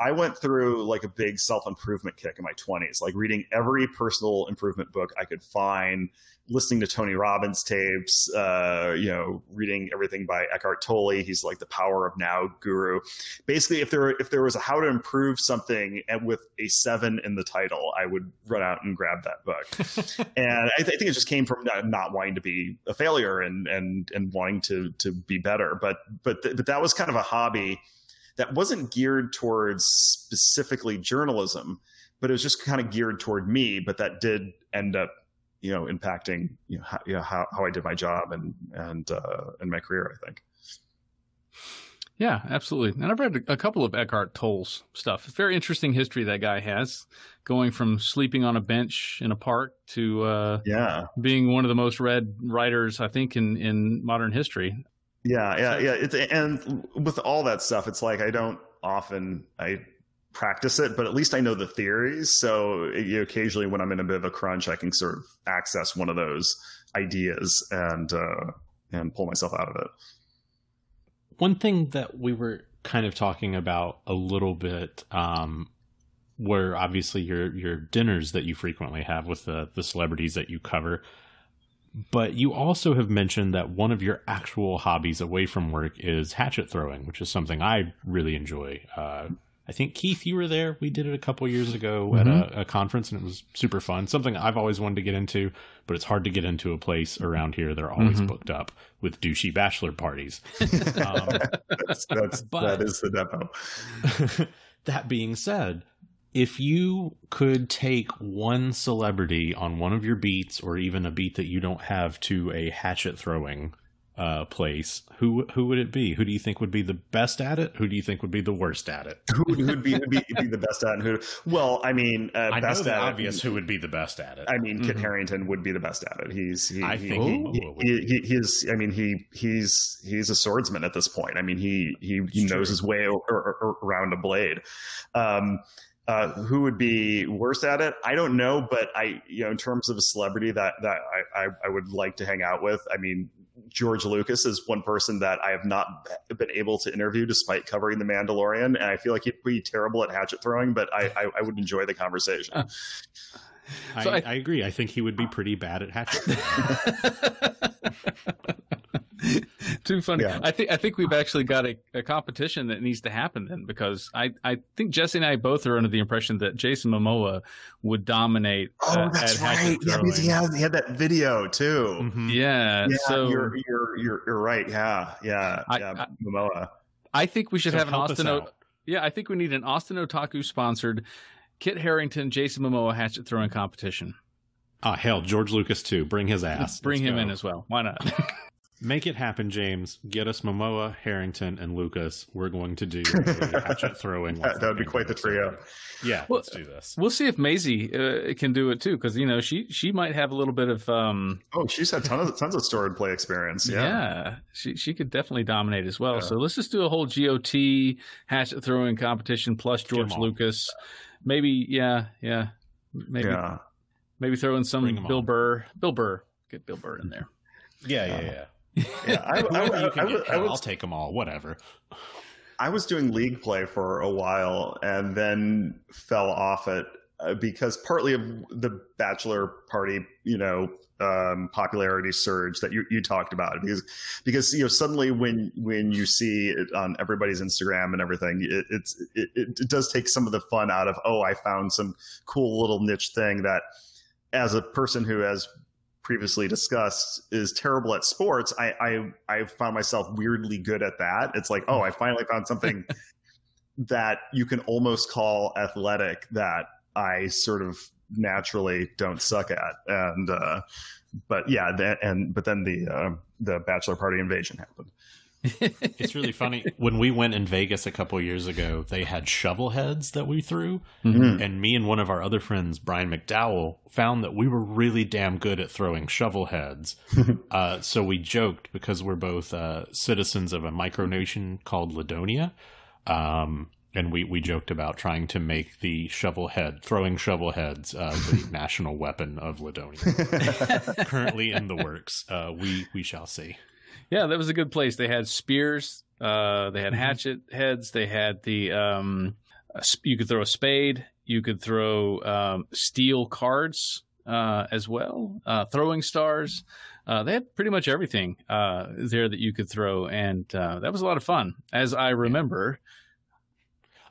I went through like a big self improvement kick in my 20s, like reading every personal improvement book I could find, listening to Tony Robbins tapes, uh, you know, reading everything by Eckhart Tolle. He's like the power of now guru. Basically, if there if there was a how to improve something and with a seven in the title, I would run out and grab that book. and I, th- I, think it just came from not, not, wanting to be a failure and and and wanting to to be better. But but th- but that was kind of a hobby that wasn't geared towards specifically journalism, but it was just kind of geared toward me. But that did end up, you know, impacting you know how, you know, how, how I did my job and and uh, and my career. I think. Yeah, absolutely. And I've read a couple of Eckhart Tolle's stuff. Very interesting history that guy has, going from sleeping on a bench in a park to uh, yeah, being one of the most read writers I think in in modern history. Yeah, yeah, yeah. It's, and with all that stuff, it's like I don't often I practice it, but at least I know the theories. So you know, occasionally, when I'm in a bit of a crunch, I can sort of access one of those ideas and uh, and pull myself out of it. One thing that we were kind of talking about a little bit um, were obviously your your dinners that you frequently have with the the celebrities that you cover. But you also have mentioned that one of your actual hobbies away from work is hatchet throwing, which is something I really enjoy. Uh, I think Keith, you were there. We did it a couple years ago mm-hmm. at a, a, conference, and it was super fun. Something I've always wanted to get into, but it's hard to get into a place around here. They're always mm-hmm. booked up with douchey bachelor parties. Um, that's, that's but, that is the depot. that being said, if you could take one celebrity on one of your beats, or even a beat that you don't have, to a hatchet throwing uh, place, who who would it be? Who do you think would be the best at it? Who do you think would be the worst at it? who would be, be, be the best at it? Who? Well, I mean, uh, I best know the obvious. It, who would be the best at it? I mean, Kit mm-hmm. Harington would be the best at it. He's. He, I he, think he, he, he, he's. I mean, he he's he's a swordsman at this point. I mean, he he, he knows his way around a blade. Um, uh, who would be worse at it? I don't know, but I, you know, in terms of a celebrity that that I, I, I would like to hang out with, I mean, George Lucas is one person that I have not been able to interview despite covering The Mandalorian, and I feel like he'd be terrible at hatchet throwing, but I, I, I would enjoy the conversation. I, I, I, agree. I think he would be pretty bad at hatchet. Too funny. Yeah. I think I think we've actually got a, a, competition that needs to happen then because I, I think Jesse and I both are under the impression that Jason Momoa would dominate. Oh, uh, that's right. Yeah, because he had, he had that video too. Mm-hmm. Yeah, yeah. So you're you're you're, you're right. Yeah, yeah, I, yeah. Momoa. I think we should so have an Austin. O- yeah, I think we need an Austin Otaku sponsored Kit Harington, Jason Momoa hatchet throwing competition. Ah, hell, George Lucas too. Bring his ass. Bring Let's him go. in as well. Why not? Make it happen, James. Get us Momoa, Harington, and Lucas. We're going to do hatchet throwing. that, that would be quite the trio. Yeah, well, let's do this. We'll see if Maisie uh, can do it too, because you know she she might have a little bit of. um Oh, she's had tons of tons of stored play experience. Yeah, yeah she she could definitely dominate as well. Yeah. So let's just do a whole GOT hatchet throwing competition plus George Lucas. Maybe, yeah, yeah, maybe, yeah. maybe throw in some Bill Burr. Bill Burr, get Bill Burr in there. Yeah, yeah, yeah yeah, I, I, I, I will take them all. Whatever. I was doing league play for a while and then fell off it uh, because partly of the bachelor party, you know, um, popularity surge that you, you talked about because because you know suddenly when when you see it on everybody's Instagram and everything, it, it's it, it does take some of the fun out of oh I found some cool little niche thing that as a person who has previously discussed is terrible at sports, I, I I found myself weirdly good at that. It's like, oh, I finally found something that you can almost call athletic that I sort of naturally don't suck at. And uh, but yeah, that, and but then the uh, the bachelor party invasion happened it's really funny when we went in Vegas a couple years ago. They had shovel heads that we threw, mm-hmm. and me and one of our other friends, Brian McDowell, found that we were really damn good at throwing shovel heads. uh, so we joked because we're both uh, citizens of a micronation called Ladonia. Um, and we, we joked about trying to make the shovel head, throwing shovel heads, uh, the national weapon of Ladonia. Currently in the works. Uh, we we shall see. Yeah, that was a good place. They had spears, uh, they had mm-hmm. hatchet heads, they had the um, you could throw a spade, you could throw um, steel cards uh, as well, uh, throwing stars. Uh, they had pretty much everything uh, there that you could throw, and uh, that was a lot of fun, as I remember.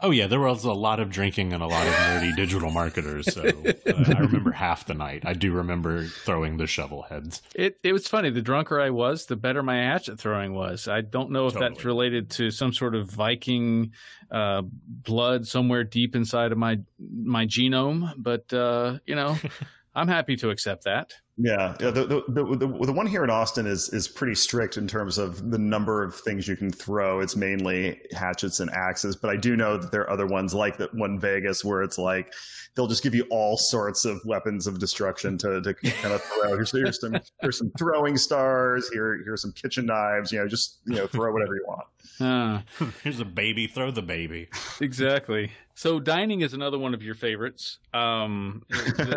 Oh yeah, there was a lot of drinking and a lot of nerdy digital marketers. So uh, I remember half the night. I do remember throwing the shovel heads. It it was funny. The drunker I was, the better my hatchet throwing was. I don't know if totally. that's related to some sort of Viking uh, blood somewhere deep inside of my my genome, but uh, you know, I'm happy to accept that. Yeah, yeah. The, the the, the the one here in Austin is is pretty strict in terms of the number of things you can throw. It's mainly hatchets and axes, but I do know that there are other ones like that one Vegas where it's like they'll just give you all sorts of weapons of destruction to, to kind of throw. Here's, here's some here's some throwing stars. Here here's some kitchen knives. You know, just you know throw whatever you want. Uh, Here's a baby. Throw the baby. exactly. So dining is another one of your favorites. Um,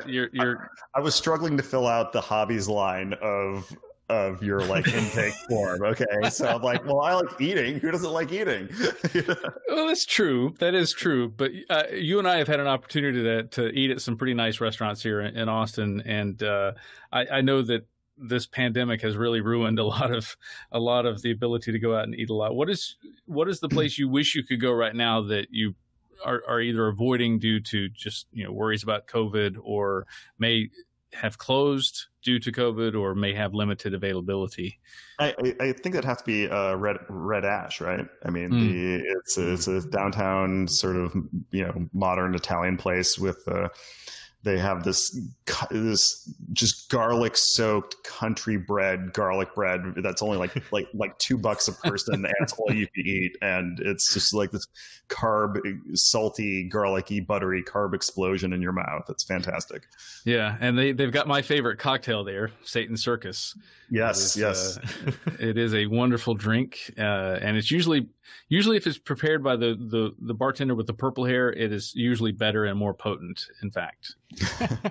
you're, you're I was struggling to fill out the hobbies line of of your like intake form. Okay, so I'm like, well, I like eating. Who doesn't like eating? Well, that's true. That is true. But uh, you and I have had an opportunity to to eat at some pretty nice restaurants here in, in Austin, and uh, I, I know that this pandemic has really ruined a lot of a lot of the ability to go out and eat a lot. What is what is the place you wish you could go right now that you are, are either avoiding due to just you know worries about COVID or may have closed due to COVID or may have limited availability? I, I, think that has to be uh, Red Red Ash, right? I mean, Mm. the, it's a, it's a downtown sort of you know modern Italian place with uh, they have this this just garlic soaked country bread garlic bread that's only like like like two bucks a person and that's all you can eat. And it's just like this carb salty garlicky buttery carb explosion in your mouth. It's fantastic. Yeah, and they they've got my favorite cocktail there, Satan Circus. yes It is, yes. uh, it is a wonderful drink, uh, and it's usually usually if it's prepared by the, the the bartender with the purple hair, it is usually better and more potent. In fact,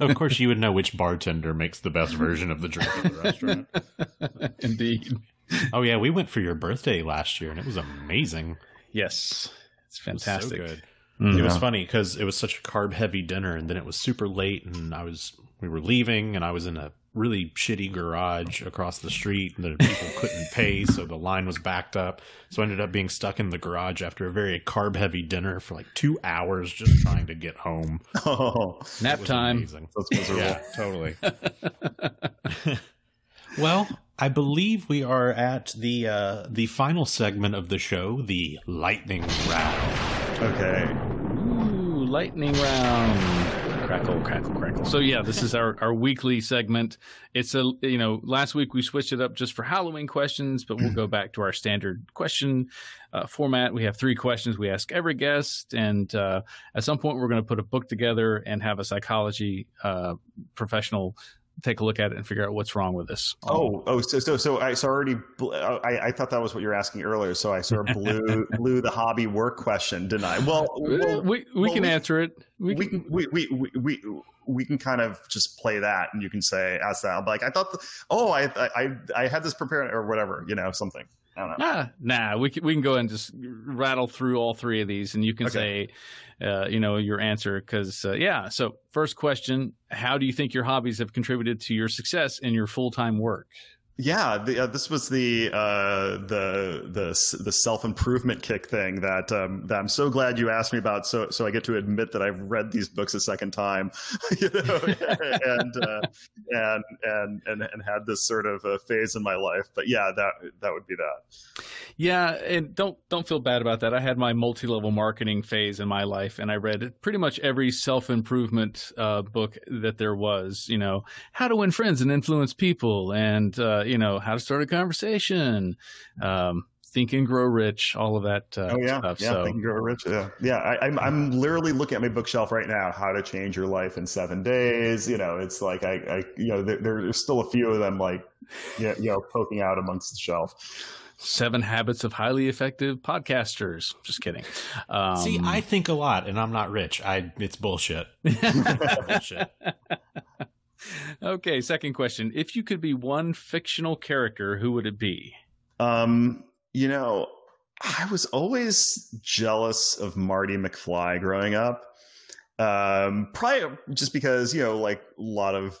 Of course, you would know which bartender makes the best version of the drink at the restaurant. indeed, Oh yeah, we went for your birthday last year, and it was amazing. yes, it's It was so fantastic. good. Mhm. It was funny because it was such a carb heavy dinner, and then it was super late, and I was we were leaving, and I was in a really shitty garage across the street, and the people couldn't pay, so the line was backed up. So I ended up being stuck in the garage after a very carb heavy dinner for like two hours, just trying to get home. oh Nap was time. amazing. that's miserable Yeah, totally. well, I believe we are at the uh, the final segment of the show, the lightning round. okay Ooh, lightning round. Crackle, crackle, crackle. So yeah, this is our, our weekly segment. It's a you know last week we switched it up just for Halloween questions, but we'll go back to our standard question uh, format. We have three questions we ask every guest, and uh, at some point we're going to put a book together and have a psychology uh, professional take a look at it and figure out what's wrong with this. Oh, oh, so so so I so already I, I thought that was what you were asking earlier. So I sort of blew blew the hobby work question, didn't I? Well, uh, well we we well, can we- answer it. We, we can, can we, we we we we can kind of just play that, and you can say ask that. I'm like, I thought, the, oh, I I I had this prepared or whatever, you know, something. I don't know. Nah, nah. We can we can go and just rattle through all three of these, and you can Okay. say, uh, you know, your answer. Because uh, yeah. So first question: How do you think your hobbies have contributed to your success in your full time work? Yeah, the, uh, this was the uh, the the the self improvement kick thing that um, that I'm so glad you asked me about. So so I get to admit that I've read these books a second time, you know, and, uh, and and and and had this sort of a phase in my life. But yeah, that that would be that. Yeah, and don't don't feel bad about that. I had my multi level marketing phase in my life, and I read pretty much every self improvement uh, book that there was. You know, how to win friends and influence people, and uh, you know how to start a conversation, um, think and grow rich, all of that. Uh, Oh yeah, stuff. yeah. so Think and Grow Rich. Yeah, yeah. I, I'm I'm literally looking at my bookshelf right now. How to change your life in seven days. You know, it's like I, I you know, there, there's still a few of them like, yeah, you know, poking out amongst the shelf. Seven Habits of Highly Effective Podcasters. Just kidding. Um, See, I think a lot, and I'm not rich. I it's bullshit. bullshit. Okay, second question. If you could be one fictional character, who would it be? Um, you know, I was always jealous of Marty McFly growing up. Um, probably just because you know, like a lot of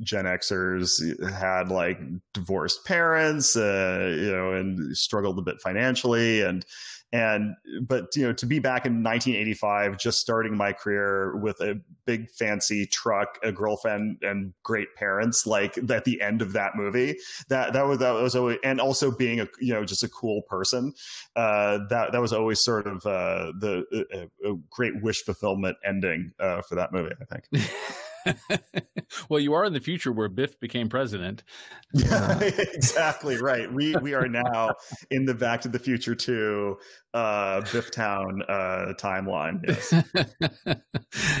Gen Xers had like divorced parents, uh, you know, and struggled a bit financially, and and but you know, to be back in 1985, just starting my career with a big fancy truck, a girlfriend, and great parents, like at the end of that movie, that that was that was always, and also being a you know just a cool person, uh, that that was always sort of uh, the a, a great wish fulfillment ending uh, for that movie. I think. well, you are in the future where Biff became president. Yeah, exactly right. We we are now in the Back to the Future 2 uh, Biff Town uh, timeline. Yes.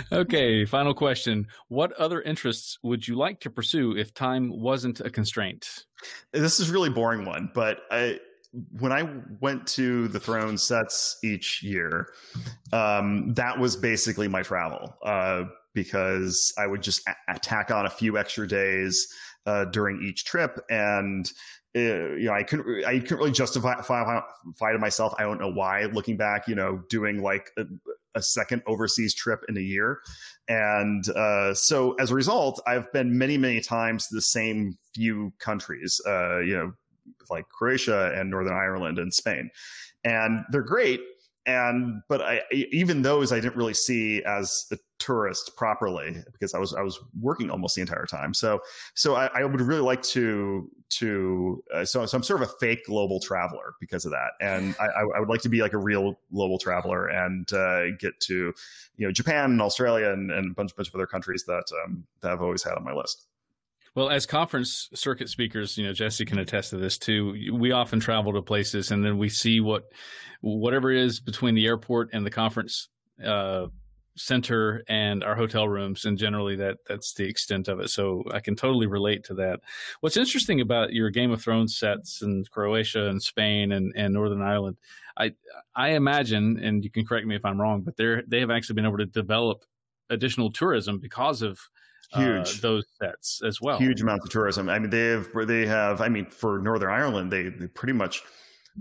okay, final question. What other interests would you like to pursue if time wasn't a constraint? This is really boring one, but I when I went to the throne sets each year, um, that was basically my travel uh, because I would just a- tack on a few extra days uh, during each trip, and uh, you know I couldn't I couldn't really justify to myself. I don't know why. Looking back, you know, doing like a, a second overseas trip in a year, and uh, so as a result, I've been many many times to the same few countries. Uh, you know like Croatia and Northern Ireland and Spain, and they're great. And but I even those I didn't really see as a tourist properly because I was I was working almost the entire time. So so I, I would really like to to uh, so so I'm sort of a fake global traveler because of that, and I, I would like to be like a real global traveler and uh, get to you know Japan and Australia and, and a bunch bunch of other countries that um, that I've always had on my list. Well, as conference circuit speakers, you know, Jesse can attest to this too. We often travel to places and then we see what, whatever is between the airport and the conference uh, center and our hotel rooms, and generally that that's the extent of it. So I can totally relate to that. What's interesting about your Game of Thrones sets in Croatia and Spain and, and Northern Ireland, I I imagine, and you can correct me if I'm wrong, but they're they have actually been able to develop additional tourism because of huge uh, those sets as well. Huge amounts of tourism. I mean, they have they have. I mean, for Northern Ireland, they they pretty much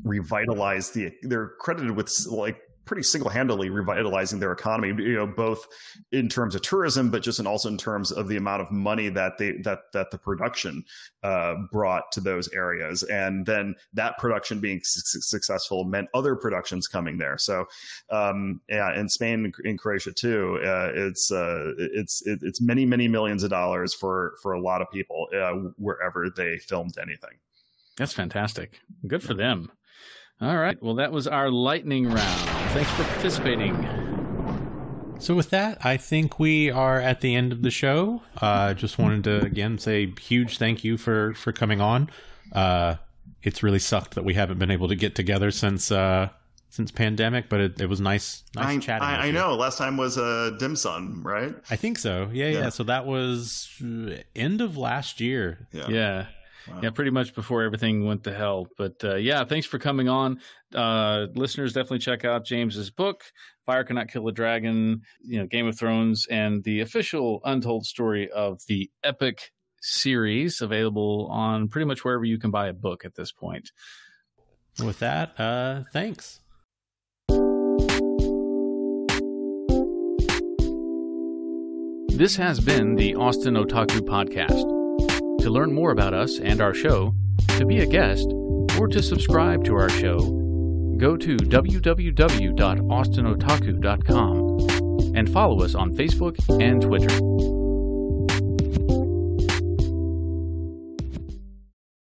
revitalized the. They're credited with like pretty single-handedly revitalizing their economy you know both in terms of tourism but just and also in terms of the amount of money that they that that the production uh, brought to those areas. And then that production being su- successful meant other productions coming there. So um, yeah in Spain in Croatia too uh, it's uh, it's it's many many millions of dollars for for a lot of people uh, wherever they filmed anything. That's fantastic. Good for them all right. Well, that was our lightning round. Thanks for participating. So, with that, I think we are at the end of the show. Uh, just wanted to again say huge thank you for for coming on. Uh, it's really sucked that we haven't been able to get together since uh, since pandemic, but it, it was nice nice I, chatting. I, I know. Last time was uh, dim sum, right? I think so. Yeah, yeah, yeah. So that was end of last year. Yeah. Yeah. Wow. Yeah, pretty much before everything went to hell. But uh, yeah, thanks for coming on. Uh, listeners, definitely check out James's book, Fire Cannot Kill a Dragon, you know, Game of Thrones, and the official untold story of the epic series available on pretty much wherever you can buy a book at this point. With that, uh, thanks. This has been the Austin Otaku Podcast. To learn more about us and our show, to be a guest, or to subscribe to our show, go to www.austinotaku.com and follow us on Facebook and Twitter.